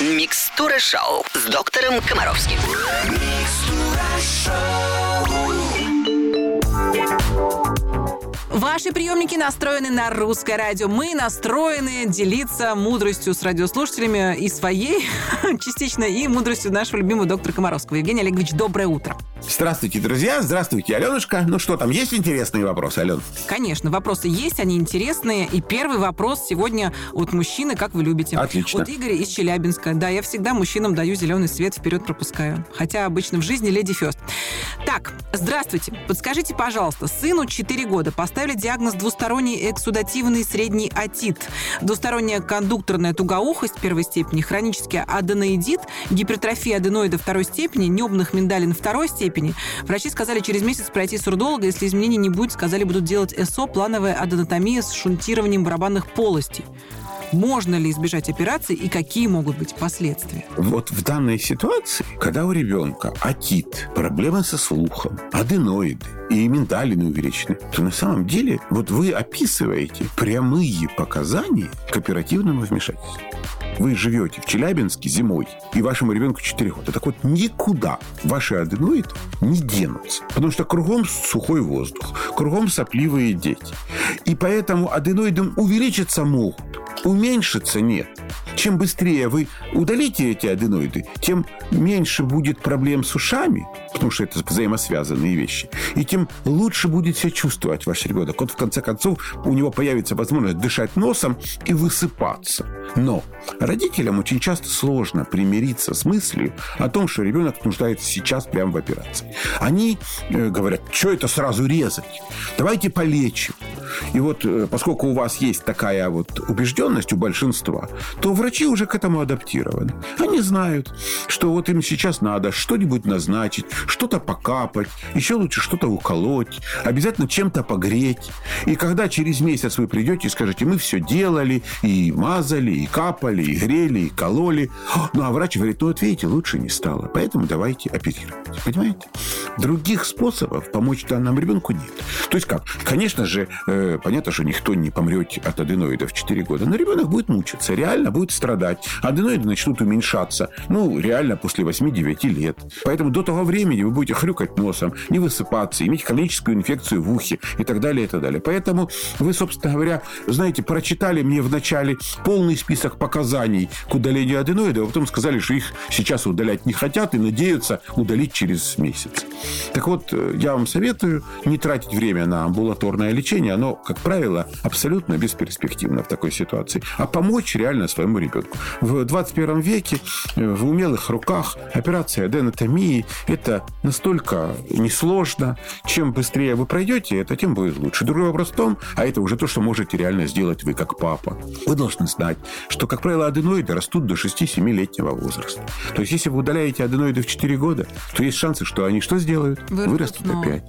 Микстура шоу с доктором Комаровским. Ваши приемники настроены на русское радио. Мы настроены делиться мудростью с радиослушателями и своей, частично, и мудростью нашего любимого доктора Комаровского. Евгений Олегович, доброе утро. Здравствуйте, друзья. Здравствуйте, Аленушка. Ну что там, есть интересные вопросы, Ален? Конечно, вопросы есть, они интересные. И первый вопрос сегодня от мужчины, как вы любите. Отлично. От Игоря из Челябинска. Да, я всегда мужчинам даю зеленый свет, вперед пропускаю. Хотя обычно в жизни леди фест. Так, здравствуйте. Подскажите, пожалуйста, сыну 4 года поставили диагноз двусторонний эксудативный средний отит, двусторонняя кондукторная тугоухость первой степени, хронический аденоидит, гипертрофия аденоида второй степени, небных миндалин второй степени. Врачи сказали через месяц пройти сурдолога, если изменений не будет, сказали, будут делать СО, плановая аденотомия с шунтированием барабанных полостей. Можно ли избежать операции и какие могут быть последствия? Вот в данной ситуации, когда у ребенка отит, проблемы со слухом, аденоиды и миндалины увеличены, то на самом деле вот вы описываете прямые показания к оперативному вмешательству. Вы живете в Челябинске зимой, и вашему ребенку 4 года. Так вот, никуда ваши аденоиды не денутся. Потому что кругом сухой воздух, кругом сопливые дети. И поэтому аденоиды увеличиться могут, уменьшиться нет. Чем быстрее вы удалите эти аденоиды, тем меньше будет проблем с ушами, потому что это взаимосвязанные вещи, и тем лучше будет себя чувствовать ваш ребенок. Вот в конце концов у него появится возможность дышать носом и высыпаться. Но родителям очень часто сложно примириться с мыслью о том, что ребенок нуждается сейчас прямо в операции. Они э, говорят, что это сразу резать? Давайте полечим. И вот э, поскольку у вас есть такая вот убежденность у большинства, то врачи уже к этому адаптированы. Они знают, что вот им сейчас надо что-нибудь назначить, что-то покапать, еще лучше что-то уколоть, обязательно чем-то погреть. И когда через месяц вы придете и скажете, мы все делали, и мазали, и капали, и грели, и кололи. Ну, а врач говорит, ну, вот видите, лучше не стало, поэтому давайте оперировать. Понимаете? Других способов помочь данному ребенку нет. То есть как? Конечно же, э, понятно, что никто не помрет от аденоидов в 4 года, но ребенок будет мучиться, реально будет страдать. Аденоиды начнут уменьшаться, ну, реально после 8-9 лет. Поэтому до того времени вы будете хрюкать носом, не высыпаться, иметь хроническую инфекцию в ухе и так далее, и так далее. Поэтому вы, собственно говоря, знаете, прочитали мне вначале полный список показаний к удалению аденоидов, а потом сказали, что их сейчас удалять не хотят и надеются удалить через месяц. Так вот, э, я вам советую не тратить время на амбулаторное лечение. Оно, как правило, абсолютно бесперспективно в такой ситуации. А помочь реально своему ребенку. В 21 веке э, в умелых руках операция аденотомии – это настолько несложно. Чем быстрее вы пройдете это, тем будет лучше. Другой вопрос в том, а это уже то, что можете реально сделать вы как папа. Вы должны знать, что, как правило, аденоиды растут до 6-7-летнего возраста. То есть, если вы удаляете аденоиды в 4 года, то есть шансы, что они что сделают? Вырастут Вырастут снова. опять.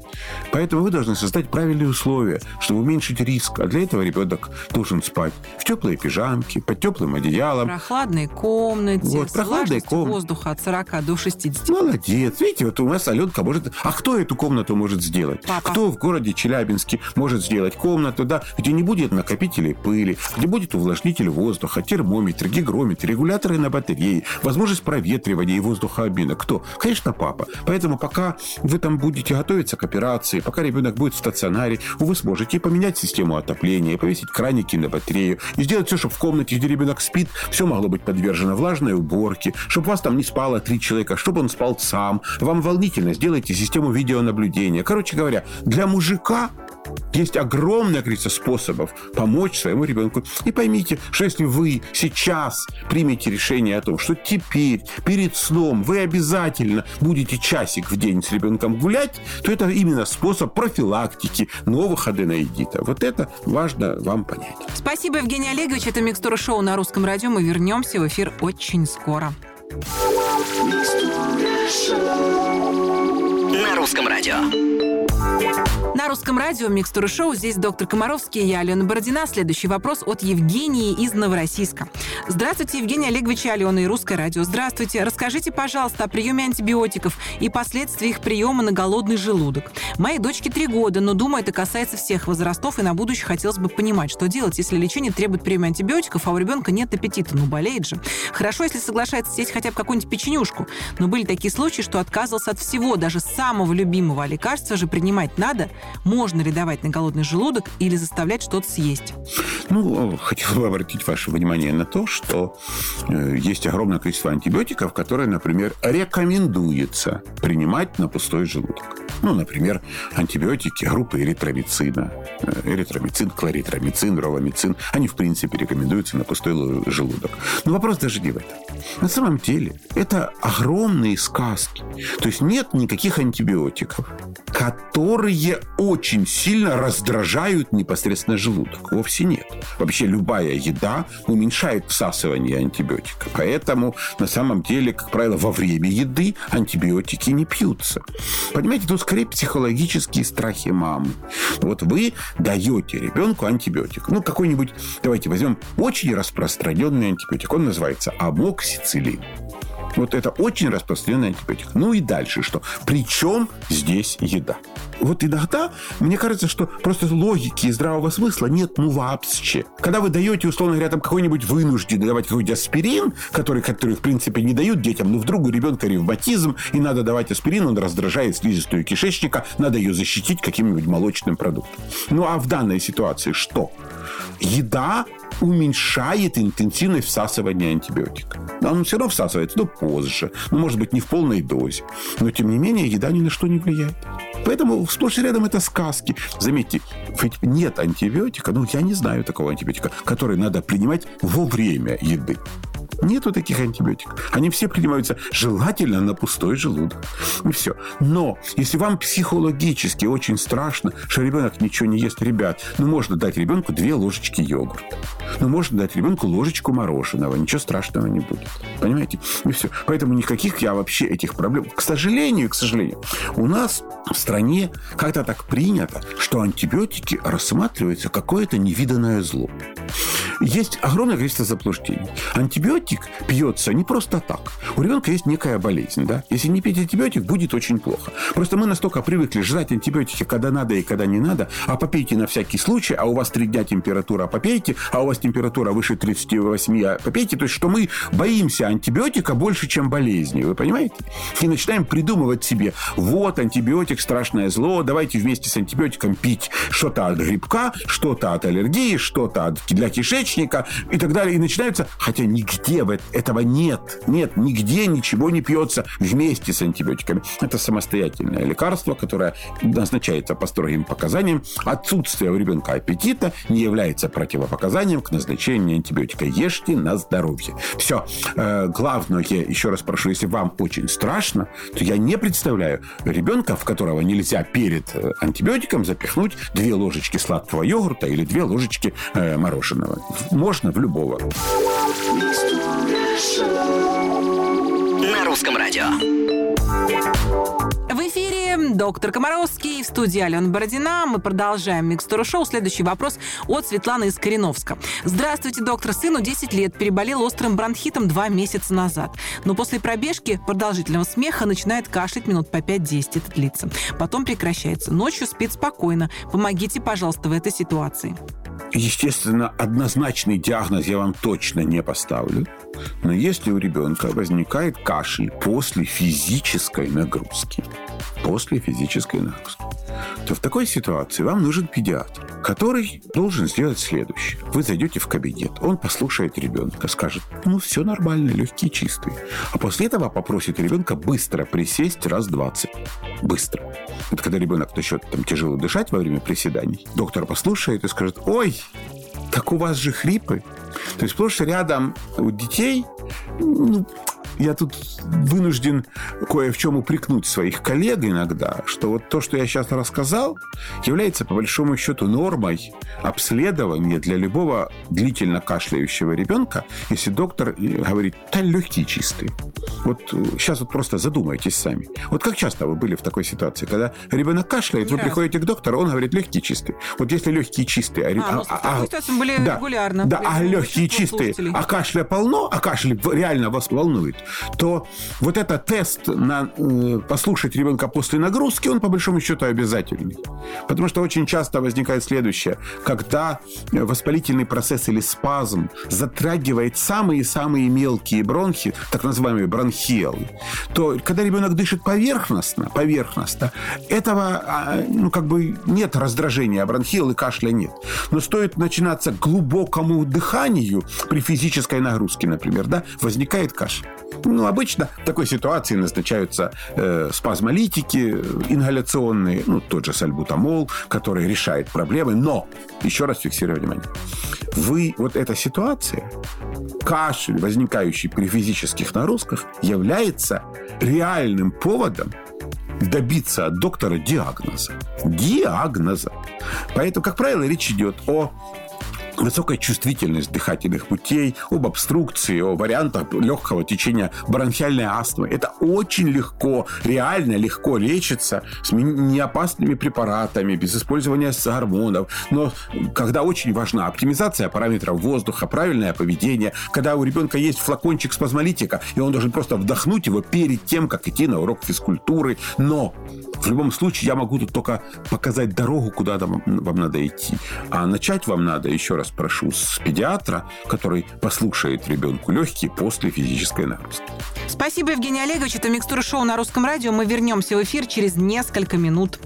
Поэтому вы должны создать правильные условия, чтобы уменьшить риск. А для этого ребенок должен спать в теплой пижамке, под теплым В одеялом. прохладной комнате, Вот, прохладной влажностью ком- воздуха от 40 до 60. Молодец. Видите, вот у нас Аленка может... А кто эту комнату может сделать? Папа. Кто в городе Челябинске может сделать комнату, да, где не будет накопителей пыли, где будет увлажнитель воздуха, термометр, гигрометр, регуляторы на батарее, возможность проветривания и воздухообмена? Кто? Конечно, папа. Поэтому пока вы там будете готовиться к операции, пока ребенок будет в стационаре, вы сможете поменять систему отопления, повесить краники на батарею и сделать все, чтобы в комнате, где ребенок спит, все могло быть подвержено влажной уборке, чтобы вас там не спало три человека, чтобы он спал сам. Вам волнительно, сделайте систему видеонаблюдения. Короче говоря, для мужика есть огромное количество способов помочь своему ребенку. И поймите, что если вы сейчас примете решение о том, что теперь перед сном вы обязательно будете часик в день с ребенком гулять, то это именно способ профилактики новых аденоидитов. Вот это важно вам понять. Спасибо, Евгений Олегович. Это «Микстура шоу» на русском радио. Мы вернемся в эфир очень скоро. На русском радио. На русском радио «Микстура шоу». Здесь доктор Комаровский, я Алена Бородина. Следующий вопрос от Евгении из Новороссийска. Здравствуйте, Евгений Олегович и Алена и Русское радио. Здравствуйте. Расскажите, пожалуйста, о приеме антибиотиков и последствиях приема на голодный желудок. Моей дочке три года, но думаю, это касается всех возрастов, и на будущее хотелось бы понимать, что делать, если лечение требует приема антибиотиков, а у ребенка нет аппетита. Ну, болеет же. Хорошо, если соглашается съесть хотя бы какую-нибудь печенюшку. Но были такие случаи, что отказывался от всего, даже самого любимого. Лекарства же принимать надо. Можно ли давать на голодный желудок или заставлять что-то съесть? Ну, хотел бы обратить ваше внимание на то, что э, есть огромное количество антибиотиков, которые, например, рекомендуется принимать на пустой желудок. Ну, например, антибиотики группы эритромицина. Э, эритромицин, кларитромицин, ровамицин. Они, в принципе, рекомендуются на пустой желудок. Но вопрос даже не в этом. На самом деле, это огромные сказки. То есть нет никаких антибиотиков, которые очень сильно раздражают непосредственно желудок. Вовсе нет. Вообще любая еда уменьшает всасывание антибиотика. Поэтому на самом деле, как правило, во время еды антибиотики не пьются. Понимаете, тут скорее психологические страхи мамы. Вот вы даете ребенку антибиотик. Ну, какой-нибудь, давайте возьмем очень распространенный антибиотик. Он называется амоксициллин. Вот это очень распространенный антибиотик. Ну и дальше что? Причем здесь еда? Вот иногда мне кажется, что просто логики и здравого смысла нет ну вообще. Когда вы даете, условно говоря, там какой-нибудь вынужденный давать какой-нибудь аспирин, который, который в принципе не дают детям, но вдруг у ребенка ревматизм, и надо давать аспирин, он раздражает слизистую кишечника, надо ее защитить каким-нибудь молочным продуктом. Ну а в данной ситуации что? Еда уменьшает интенсивность всасывания антибиотика. Он все равно всасывается, но позже. Ну, может быть, не в полной дозе. Но, тем не менее, еда ни на что не влияет. Поэтому сплошь и рядом это сказки. Заметьте, ведь нет антибиотика, ну, я не знаю такого антибиотика, который надо принимать во время еды. Нету таких антибиотиков. Они все принимаются желательно на пустой желудок. И все. Но если вам психологически очень страшно, что ребенок ничего не ест, ребят, ну можно дать ребенку две ложечки йогурта. Ну можно дать ребенку ложечку мороженого. Ничего страшного не будет. Понимаете? И все. Поэтому никаких я вообще этих проблем. К сожалению, к сожалению, у нас в стране как-то так принято, что антибиотики рассматриваются какое-то невиданное зло. Есть огромное количество заблуждений. Антибиотик пьется не просто так. У ребенка есть некая болезнь, да? Если не пить антибиотик, будет очень плохо. Просто мы настолько привыкли жрать антибиотики, когда надо и когда не надо, а попейте на всякий случай, а у вас три дня температура, попейте, а у вас температура выше 38, а попейте. То есть, что мы боимся антибиотика больше, чем болезни. Вы понимаете? И начинаем придумывать себе, вот антибиотик, страшное зло, давайте вместе с антибиотиком пить что-то от грибка, что-то от аллергии, что-то для кишечника и так далее. И начинаются, хотя нигде этого нет. Нет, нигде ничего не пьется вместе с антибиотиками. Это самостоятельное лекарство, которое назначается по строгим показаниям. Отсутствие у ребенка аппетита не является противопоказанием к назначению антибиотика. Ешьте на здоровье. Все. Э, главное, еще раз прошу, если вам очень страшно, то я не представляю ребенка, в которого нельзя перед э, антибиотиком запихнуть две ложечки сладкого йогурта или две ложечки э, мороженого. Можно в любого. На русском радио. В эфире доктор Комаровский в студии Алена Бородина. Мы продолжаем микстуру шоу. Следующий вопрос от Светланы из Кореновска. Здравствуйте, доктор. Сыну 10 лет. Переболел острым бронхитом два месяца назад. Но после пробежки продолжительного смеха начинает кашлять минут по 5-10. Это длится. Потом прекращается. Ночью спит спокойно. Помогите, пожалуйста, в этой ситуации. Естественно, однозначный диагноз я вам точно не поставлю. Но если у ребенка возникает кашель после физической нагрузки, после физической нагрузки, то в такой ситуации вам нужен педиатр, который должен сделать следующее. Вы зайдете в кабинет, он послушает ребенка, скажет, ну, все нормально, легкие, чистые. А после этого попросит ребенка быстро присесть раз 20. Быстро. Это когда ребенок начнет там тяжело дышать во время приседаний. Доктор послушает и скажет, ой, так у вас же хрипы. То есть сплошь рядом у детей ну, я тут вынужден кое в чем упрекнуть своих коллег иногда, что вот то, что я сейчас рассказал, является по большому счету нормой обследования для любого длительно кашляющего ребенка, если доктор говорит, да, легкий чистый. Вот сейчас вот просто задумайтесь сами. Вот как часто вы были в такой ситуации, когда ребенок кашляет, Не вы раз. приходите к доктору, он говорит, легкий чистый. Вот если легкий чистый... А, а, ну, а, а, были да, регулярно. Да, а легкие чистые, а кашля полно, а кашель реально вас волнует, то вот этот тест на э, послушать ребенка после нагрузки, он по большому счету обязательный. Потому что очень часто возникает следующее. Когда воспалительный процесс или спазм затрагивает самые-самые мелкие бронхи, так называемые бронхиалы, то когда ребенок дышит поверхностно, поверхностно, этого а, ну, как бы нет раздражения, а бронхиал и кашля нет. Но стоит начинаться глубокому дыханию при физической нагрузке, например, да, возникает кашель. Ну, обычно в такой ситуации назначаются э, спазмолитики ингаляционные, ну, тот же сальбутамол, который решает проблемы. Но, еще раз фиксирую внимание, вы, вот эта ситуация, кашель, возникающий при физических нагрузках, является реальным поводом добиться от доктора диагноза. Диагноза. Поэтому, как правило, речь идет о высокая чувствительность дыхательных путей, об обструкции, о вариантах легкого течения бронхиальной астмы. Это очень легко, реально легко лечится с неопасными препаратами, без использования гормонов. Но когда очень важна оптимизация параметров воздуха, правильное поведение, когда у ребенка есть флакончик спазмолитика, и он должен просто вдохнуть его перед тем, как идти на урок физкультуры. Но в любом случае я могу тут только показать дорогу, куда вам, надо идти. А начать вам надо, еще раз прошу, с педиатра, который послушает ребенку легкие после физической нагрузки. Спасибо, Евгений Олегович. Это «Микстура шоу» на Русском радио. Мы вернемся в эфир через несколько минут.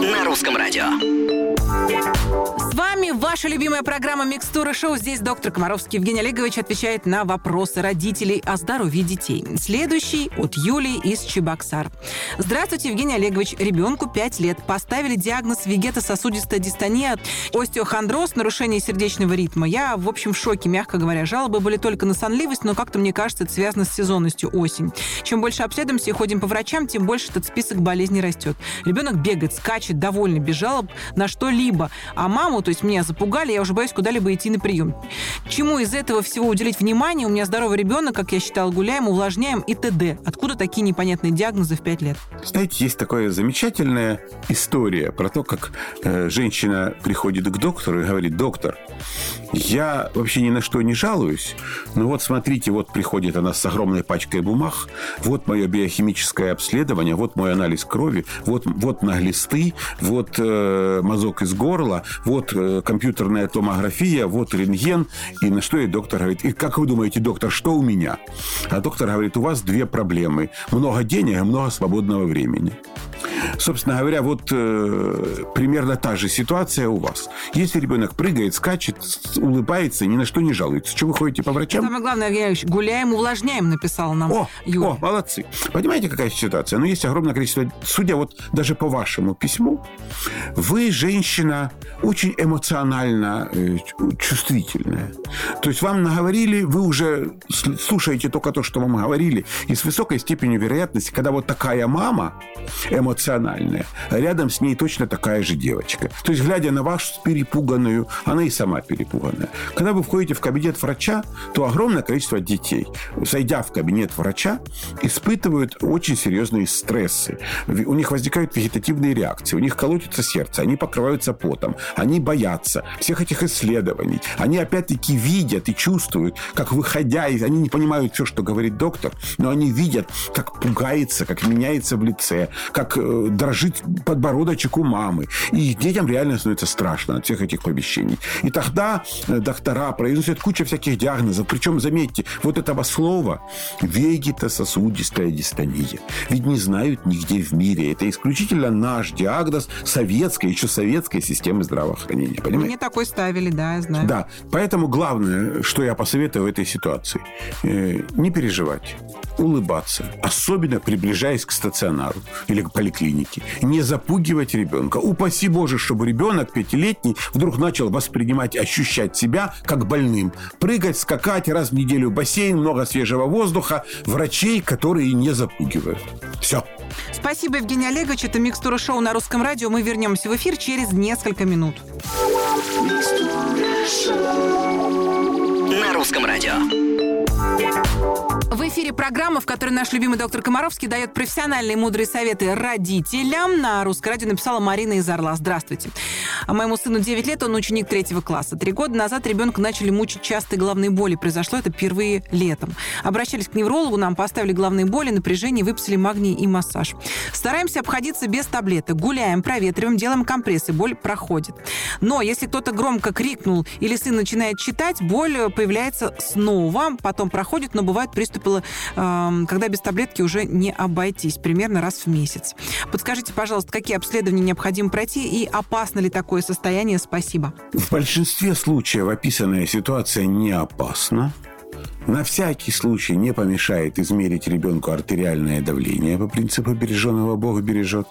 На Русском радио. Ваша любимая программа «Микстура шоу». Здесь доктор Комаровский Евгений Олегович отвечает на вопросы родителей о здоровье детей. Следующий от Юлии из Чебоксар. Здравствуйте, Евгений Олегович. Ребенку 5 лет. Поставили диагноз вегетососудистая дистония, остеохондроз, нарушение сердечного ритма. Я, в общем, в шоке, мягко говоря. Жалобы были только на сонливость, но как-то, мне кажется, это связано с сезонностью осень. Чем больше обследуемся и ходим по врачам, тем больше этот список болезней растет. Ребенок бегает, скачет, довольный, без жалоб на что-либо. А маму то есть меня запугали, я уже боюсь куда-либо идти на прием. Чему из этого всего уделить внимание? У меня здоровый ребенок, как я считала, гуляем, увлажняем и т.д. Откуда такие непонятные диагнозы в 5 лет? Знаете, есть такая замечательная история про то, как э, женщина приходит к доктору и говорит, доктор, я вообще ни на что не жалуюсь, но вот смотрите, вот приходит она с огромной пачкой бумаг, вот мое биохимическое обследование, вот мой анализ крови, вот, вот наглисты, вот э, мазок из горла, вот Э, компьютерная томография, вот рентген. И на что и доктор говорит, и как вы думаете, доктор, что у меня? А доктор говорит, у вас две проблемы. Много денег и много свободного времени. Собственно говоря, вот э, примерно та же ситуация у вас. Если ребенок прыгает, скачет, улыбается, ни на что не жалуется, что вы ходите по врачам? Самое главное, я гуляем, увлажняем, написал нам о, Юра. О, молодцы. Понимаете, какая ситуация? Ну, есть огромное количество... Судя вот даже по вашему письму, вы, женщина, очень эмоционально э, чувствительная. То есть вам наговорили, вы уже слушаете только то, что вам говорили, и с высокой степенью вероятности, когда вот такая мама эмоциональная, рядом с ней точно такая же девочка. То есть, глядя на вашу перепуганную, она и сама перепуганная. Когда вы входите в кабинет врача, то огромное количество детей, зайдя в кабинет врача, испытывают очень серьезные стрессы. У них возникают вегетативные реакции, у них колотится сердце, они покрываются потом, они боятся всех этих исследований. Они опять-таки видят и чувствуют, как выходя из... Они не понимают все, что говорит доктор, но они видят, как пугается, как меняется в лице, как дрожит подбородочек у мамы. И детям реально становится страшно от всех этих помещений. И тогда э, доктора произносят кучу всяких диагнозов. Причем, заметьте, вот этого слова вегетососудистая дистония. Ведь не знают нигде в мире. Это исключительно наш диагноз советской, еще советской системы здравоохранения. Понимаете? Мне такой ставили, да, я знаю. Да. Поэтому главное, что я посоветую в этой ситуации, э, не переживать, улыбаться, особенно приближаясь к стационару или к поликлинике поликлинике. Не запугивать ребенка. Упаси Боже, чтобы ребенок пятилетний вдруг начал воспринимать, ощущать себя как больным. Прыгать, скакать раз в неделю в бассейн, много свежего воздуха, врачей, которые не запугивают. Все. Спасибо, Евгений Олегович. Это «Микстура шоу» на Русском радио. Мы вернемся в эфир через несколько минут. На русском радио. В эфире программа, в которой наш любимый доктор Комаровский дает профессиональные мудрые советы родителям. На русское радио написала Марина из Орла. Здравствуйте. А моему сыну 9 лет, он ученик третьего класса. Три года назад ребенка начали мучить частые головные боли. Произошло это впервые летом. Обращались к неврологу, нам поставили головные боли, напряжение, выписали магний и массаж. Стараемся обходиться без таблеток. Гуляем, проветриваем, делаем компрессы. Боль проходит. Но если кто-то громко крикнул или сын начинает читать, боль появляется снова, потом проходит, но бывают приступы, эм, когда без таблетки уже не обойтись, примерно раз в месяц. Подскажите, пожалуйста, какие обследования необходимо пройти и опасно ли такое состояние? Спасибо. В большинстве случаев описанная ситуация не опасна. На всякий случай не помешает измерить ребенку артериальное давление по принципу береженного Бог бережет.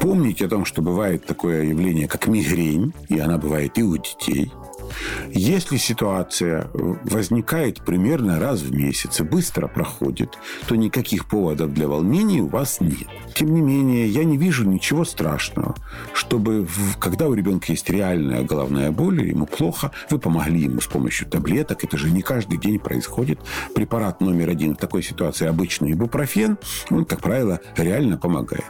Помнить о том, что бывает такое явление, как мигрень, и она бывает и у детей – если ситуация возникает примерно раз в месяц и быстро проходит, то никаких поводов для волнений у вас нет. Тем не менее, я не вижу ничего страшного, чтобы, когда у ребенка есть реальная головная боль, ему плохо, вы помогли ему с помощью таблеток. Это же не каждый день происходит. Препарат номер один в такой ситуации обычный ибупрофен, он, как правило, реально помогает.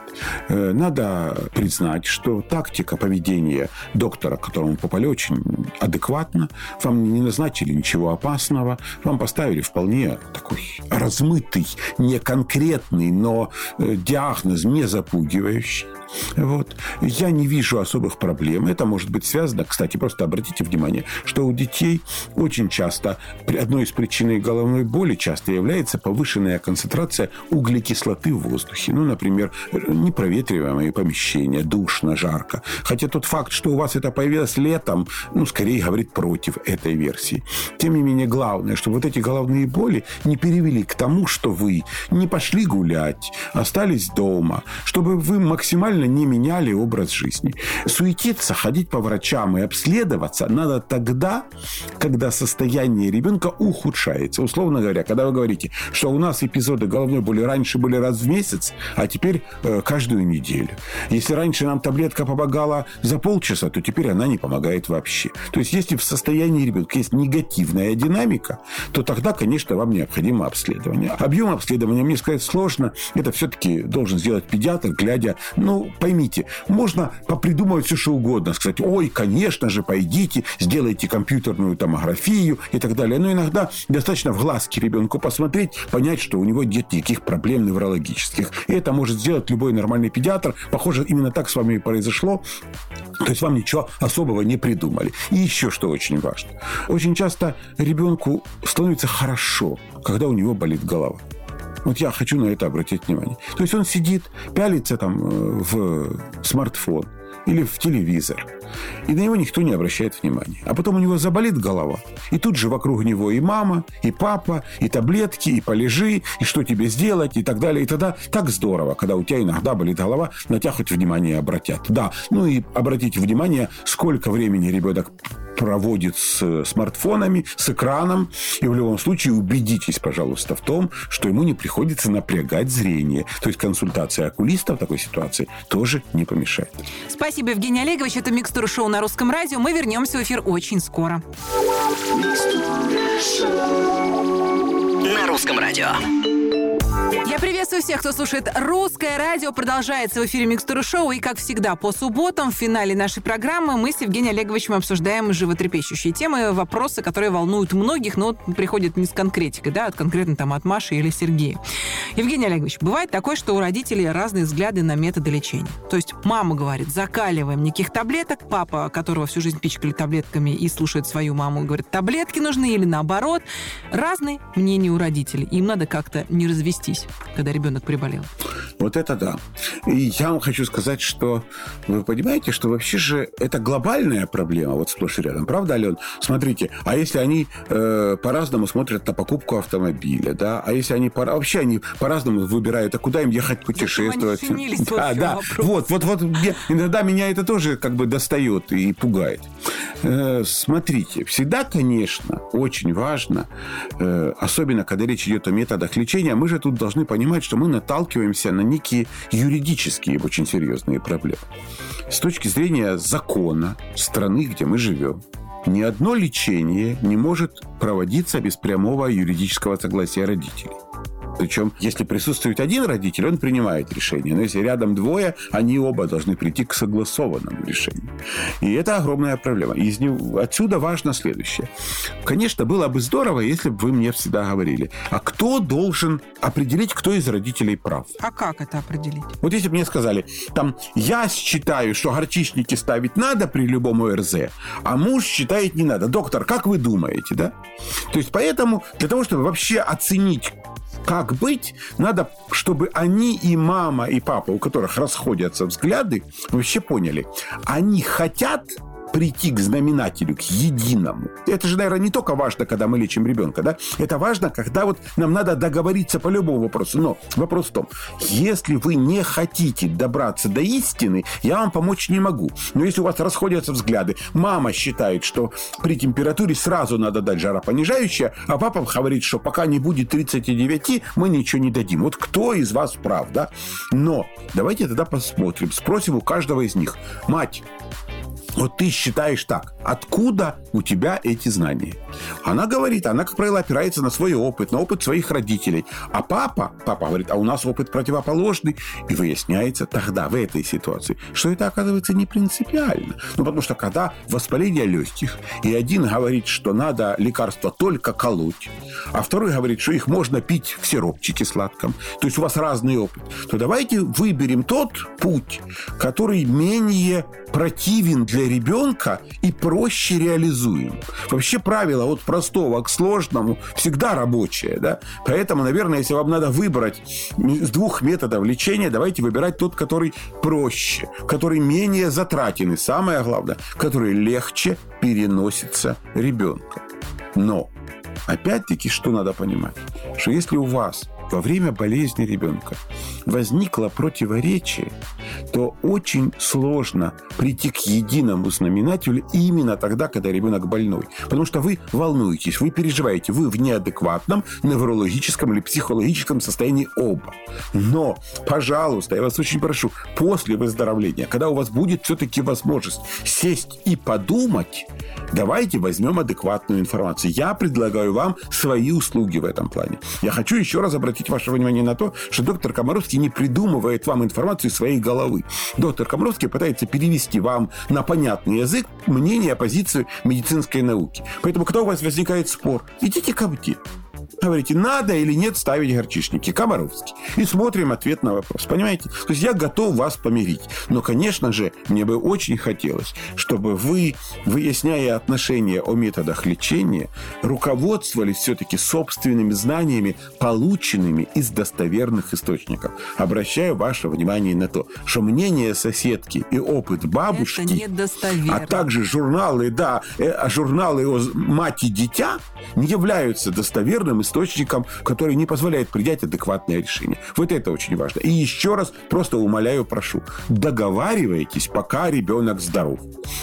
Э, надо признать, что тактика поведения доктора, которому попали, очень адекватна адекватно, вам не назначили ничего опасного, вам поставили вполне такой размытый, неконкретный, но э, диагноз не запугивающий. Вот. Я не вижу особых проблем. Это может быть связано, кстати, просто обратите внимание, что у детей очень часто одной из причин головной боли часто является повышенная концентрация углекислоты в воздухе. Ну, например, непроветриваемые помещения, душно, жарко. Хотя тот факт, что у вас это появилось летом, ну, скорее говорит против этой версии. Тем не менее, главное, чтобы вот эти головные боли не перевели к тому, что вы не пошли гулять, остались дома, чтобы вы максимально не меняли образ жизни. Суетиться, ходить по врачам и обследоваться надо тогда, когда состояние ребенка ухудшается. Условно говоря, когда вы говорите, что у нас эпизоды головной боли раньше были раз в месяц, а теперь э, каждую неделю. Если раньше нам таблетка помогала за полчаса, то теперь она не помогает вообще. То есть, если в состоянии ребенка есть негативная динамика, то тогда, конечно, вам необходимо обследование. Объем обследования, мне сказать, сложно. Это все-таки должен сделать педиатр, глядя, ну, поймите, можно попридумывать все, что угодно. Сказать, ой, конечно же, пойдите, сделайте компьютерную томографию и так далее. Но иногда достаточно в глазки ребенку посмотреть, понять, что у него нет никаких проблем неврологических. И это может сделать любой нормальный педиатр. Похоже, именно так с вами и произошло. То есть вам ничего особого не придумали. И еще что очень важно. Очень часто ребенку становится хорошо, когда у него болит голова. Вот я хочу на это обратить внимание. То есть он сидит, пялится там э, в смартфон или в телевизор, и на него никто не обращает внимания. А потом у него заболит голова, и тут же вокруг него и мама, и папа, и таблетки, и полежи, и что тебе сделать, и так далее. И тогда так здорово, когда у тебя иногда болит голова, на тебя хоть внимание обратят. Да, ну и обратите внимание, сколько времени ребенок проводит с смартфонами, с экраном. И в любом случае убедитесь, пожалуйста, в том, что ему не приходится напрягать зрение. То есть консультация окулиста в такой ситуации тоже не помешает. Спасибо, Евгений Олегович. Это «Микстура шоу» на Русском радио. Мы вернемся в эфир очень скоро. На Русском радио. Я приветствую всех, кто слушает «Русское радио». Продолжается в эфире «Микстура шоу». И, как всегда, по субботам в финале нашей программы мы с Евгением Олеговичем обсуждаем животрепещущие темы, вопросы, которые волнуют многих, но приходят не с конкретикой, да, от конкретно там от Маши или Сергея. Евгений Олегович, бывает такое, что у родителей разные взгляды на методы лечения. То есть мама говорит, закаливаем никаких таблеток, папа, которого всю жизнь пичкали таблетками и слушает свою маму, говорит, таблетки нужны или наоборот. Разные мнения у родителей. Им надо как-то не развестись. Когда ребенок приболел. Вот это да. И я вам хочу сказать, что вы понимаете, что вообще же это глобальная проблема вот сплошь и рядом. Правда, Ален? Смотрите, а если они э, по-разному смотрят на покупку автомобиля, да? А если они по, вообще они по-разному выбирают, а куда им ехать путешествовать? Да, да. Вот, вот, вот. Иногда меня это тоже как бы достает и пугает. Э, смотрите, всегда, конечно, очень важно, э, особенно когда речь идет о методах лечения, мы же тут должны понимать, что мы наталкиваемся на некие юридические очень серьезные проблемы. С точки зрения закона страны, где мы живем, ни одно лечение не может проводиться без прямого юридического согласия родителей. Причем, если присутствует один родитель, он принимает решение. Но если рядом двое, они оба должны прийти к согласованному решению. И это огромная проблема. Из него, отсюда важно следующее. Конечно, было бы здорово, если бы вы мне всегда говорили, а кто должен определить, кто из родителей прав? А как это определить? Вот если бы мне сказали, там, я считаю, что горчичники ставить надо при любом ОРЗ, а муж считает не надо. Доктор, как вы думаете, да? То есть, поэтому для того, чтобы вообще оценить, как быть, надо, чтобы они и мама, и папа, у которых расходятся взгляды, вообще поняли, они хотят прийти к знаменателю, к единому. Это же, наверное, не только важно, когда мы лечим ребенка, да? Это важно, когда вот нам надо договориться по любому вопросу. Но вопрос в том, если вы не хотите добраться до истины, я вам помочь не могу. Но если у вас расходятся взгляды, мама считает, что при температуре сразу надо дать жаропонижающее, а папа говорит, что пока не будет 39, мы ничего не дадим. Вот кто из вас прав, да? Но давайте тогда посмотрим, спросим у каждого из них. Мать, вот ты считаешь так, откуда у тебя эти знания? Она говорит, она, как правило, опирается на свой опыт, на опыт своих родителей. А папа, папа говорит, а у нас опыт противоположный. И выясняется тогда, в этой ситуации, что это оказывается не принципиально. Ну, потому что когда воспаление легких, и один говорит, что надо лекарства только колоть, а второй говорит, что их можно пить в сиропчике сладком, то есть у вас разный опыт, то давайте выберем тот путь, который менее противен для ребенка и проще реализуем. Вообще правило от простого к сложному всегда рабочее. Да? Поэтому, наверное, если вам надо выбрать из двух методов лечения, давайте выбирать тот, который проще, который менее затратен и, самое главное, который легче переносится ребенком. Но, опять-таки, что надо понимать? Что если у вас во время болезни ребенка возникло противоречие, то очень сложно прийти к единому знаменателю именно тогда, когда ребенок больной. Потому что вы волнуетесь, вы переживаете, вы в неадекватном неврологическом или психологическом состоянии оба. Но, пожалуйста, я вас очень прошу, после выздоровления, когда у вас будет все-таки возможность сесть и подумать, давайте возьмем адекватную информацию. Я предлагаю вам свои услуги в этом плане. Я хочу еще раз обратить ваше внимание на то, что доктор Комаровский не придумывает вам информацию из своей головы. Доктор Комаровский пытается перевести вам на понятный язык мнение, позицию медицинской науки. Поэтому, когда у вас возникает спор, идите ко мне. Говорите, надо или нет ставить горчишники? Комаровский. И смотрим ответ на вопрос. Понимаете? То есть я готов вас помирить. Но, конечно же, мне бы очень хотелось, чтобы вы, выясняя отношения о методах лечения, руководствовались все-таки собственными знаниями, полученными из достоверных источников. Обращаю ваше внимание на то, что мнение соседки и опыт бабушки, а также журналы, да, э, журналы о мать и дитя не являются достоверным источником, который не позволяет принять адекватное решение. Вот это очень важно. И еще раз просто умоляю, прошу, договаривайтесь, пока ребенок здоров.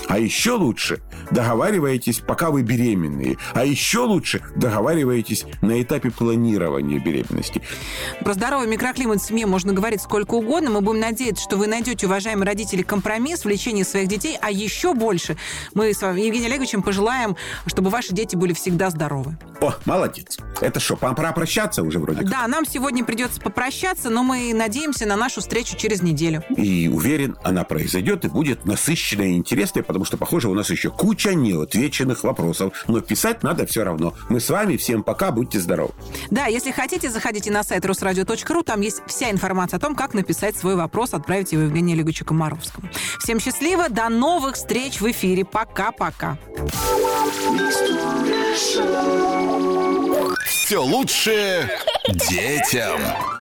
А еще лучше договаривайтесь, пока вы беременные. А еще лучше договаривайтесь на этапе планирования беременности. Про здоровый микроклимат в семье можно говорить сколько угодно. Мы будем надеяться, что вы найдете, уважаемые родители, компромисс в лечении своих детей. А еще больше мы с вами, Евгением Олеговичем, пожелаем, чтобы ваши дети были всегда здоровы. О, молодец. Это что, пора прощаться уже вроде Да, нам сегодня придется попрощаться, но мы надеемся на нашу встречу через неделю. И уверен, она произойдет и будет насыщенная и интересная, потому что, похоже, у нас еще куча неотвеченных вопросов. Но писать надо все равно. Мы с вами. Всем пока. Будьте здоровы. Да, если хотите, заходите на сайт русрадио.ру. Там есть вся информация о том, как написать свой вопрос, отправить его Евгению Олеговичу Комаровскому. Всем счастливо. До новых встреч в эфире. Пока-пока. Все лучшее детям.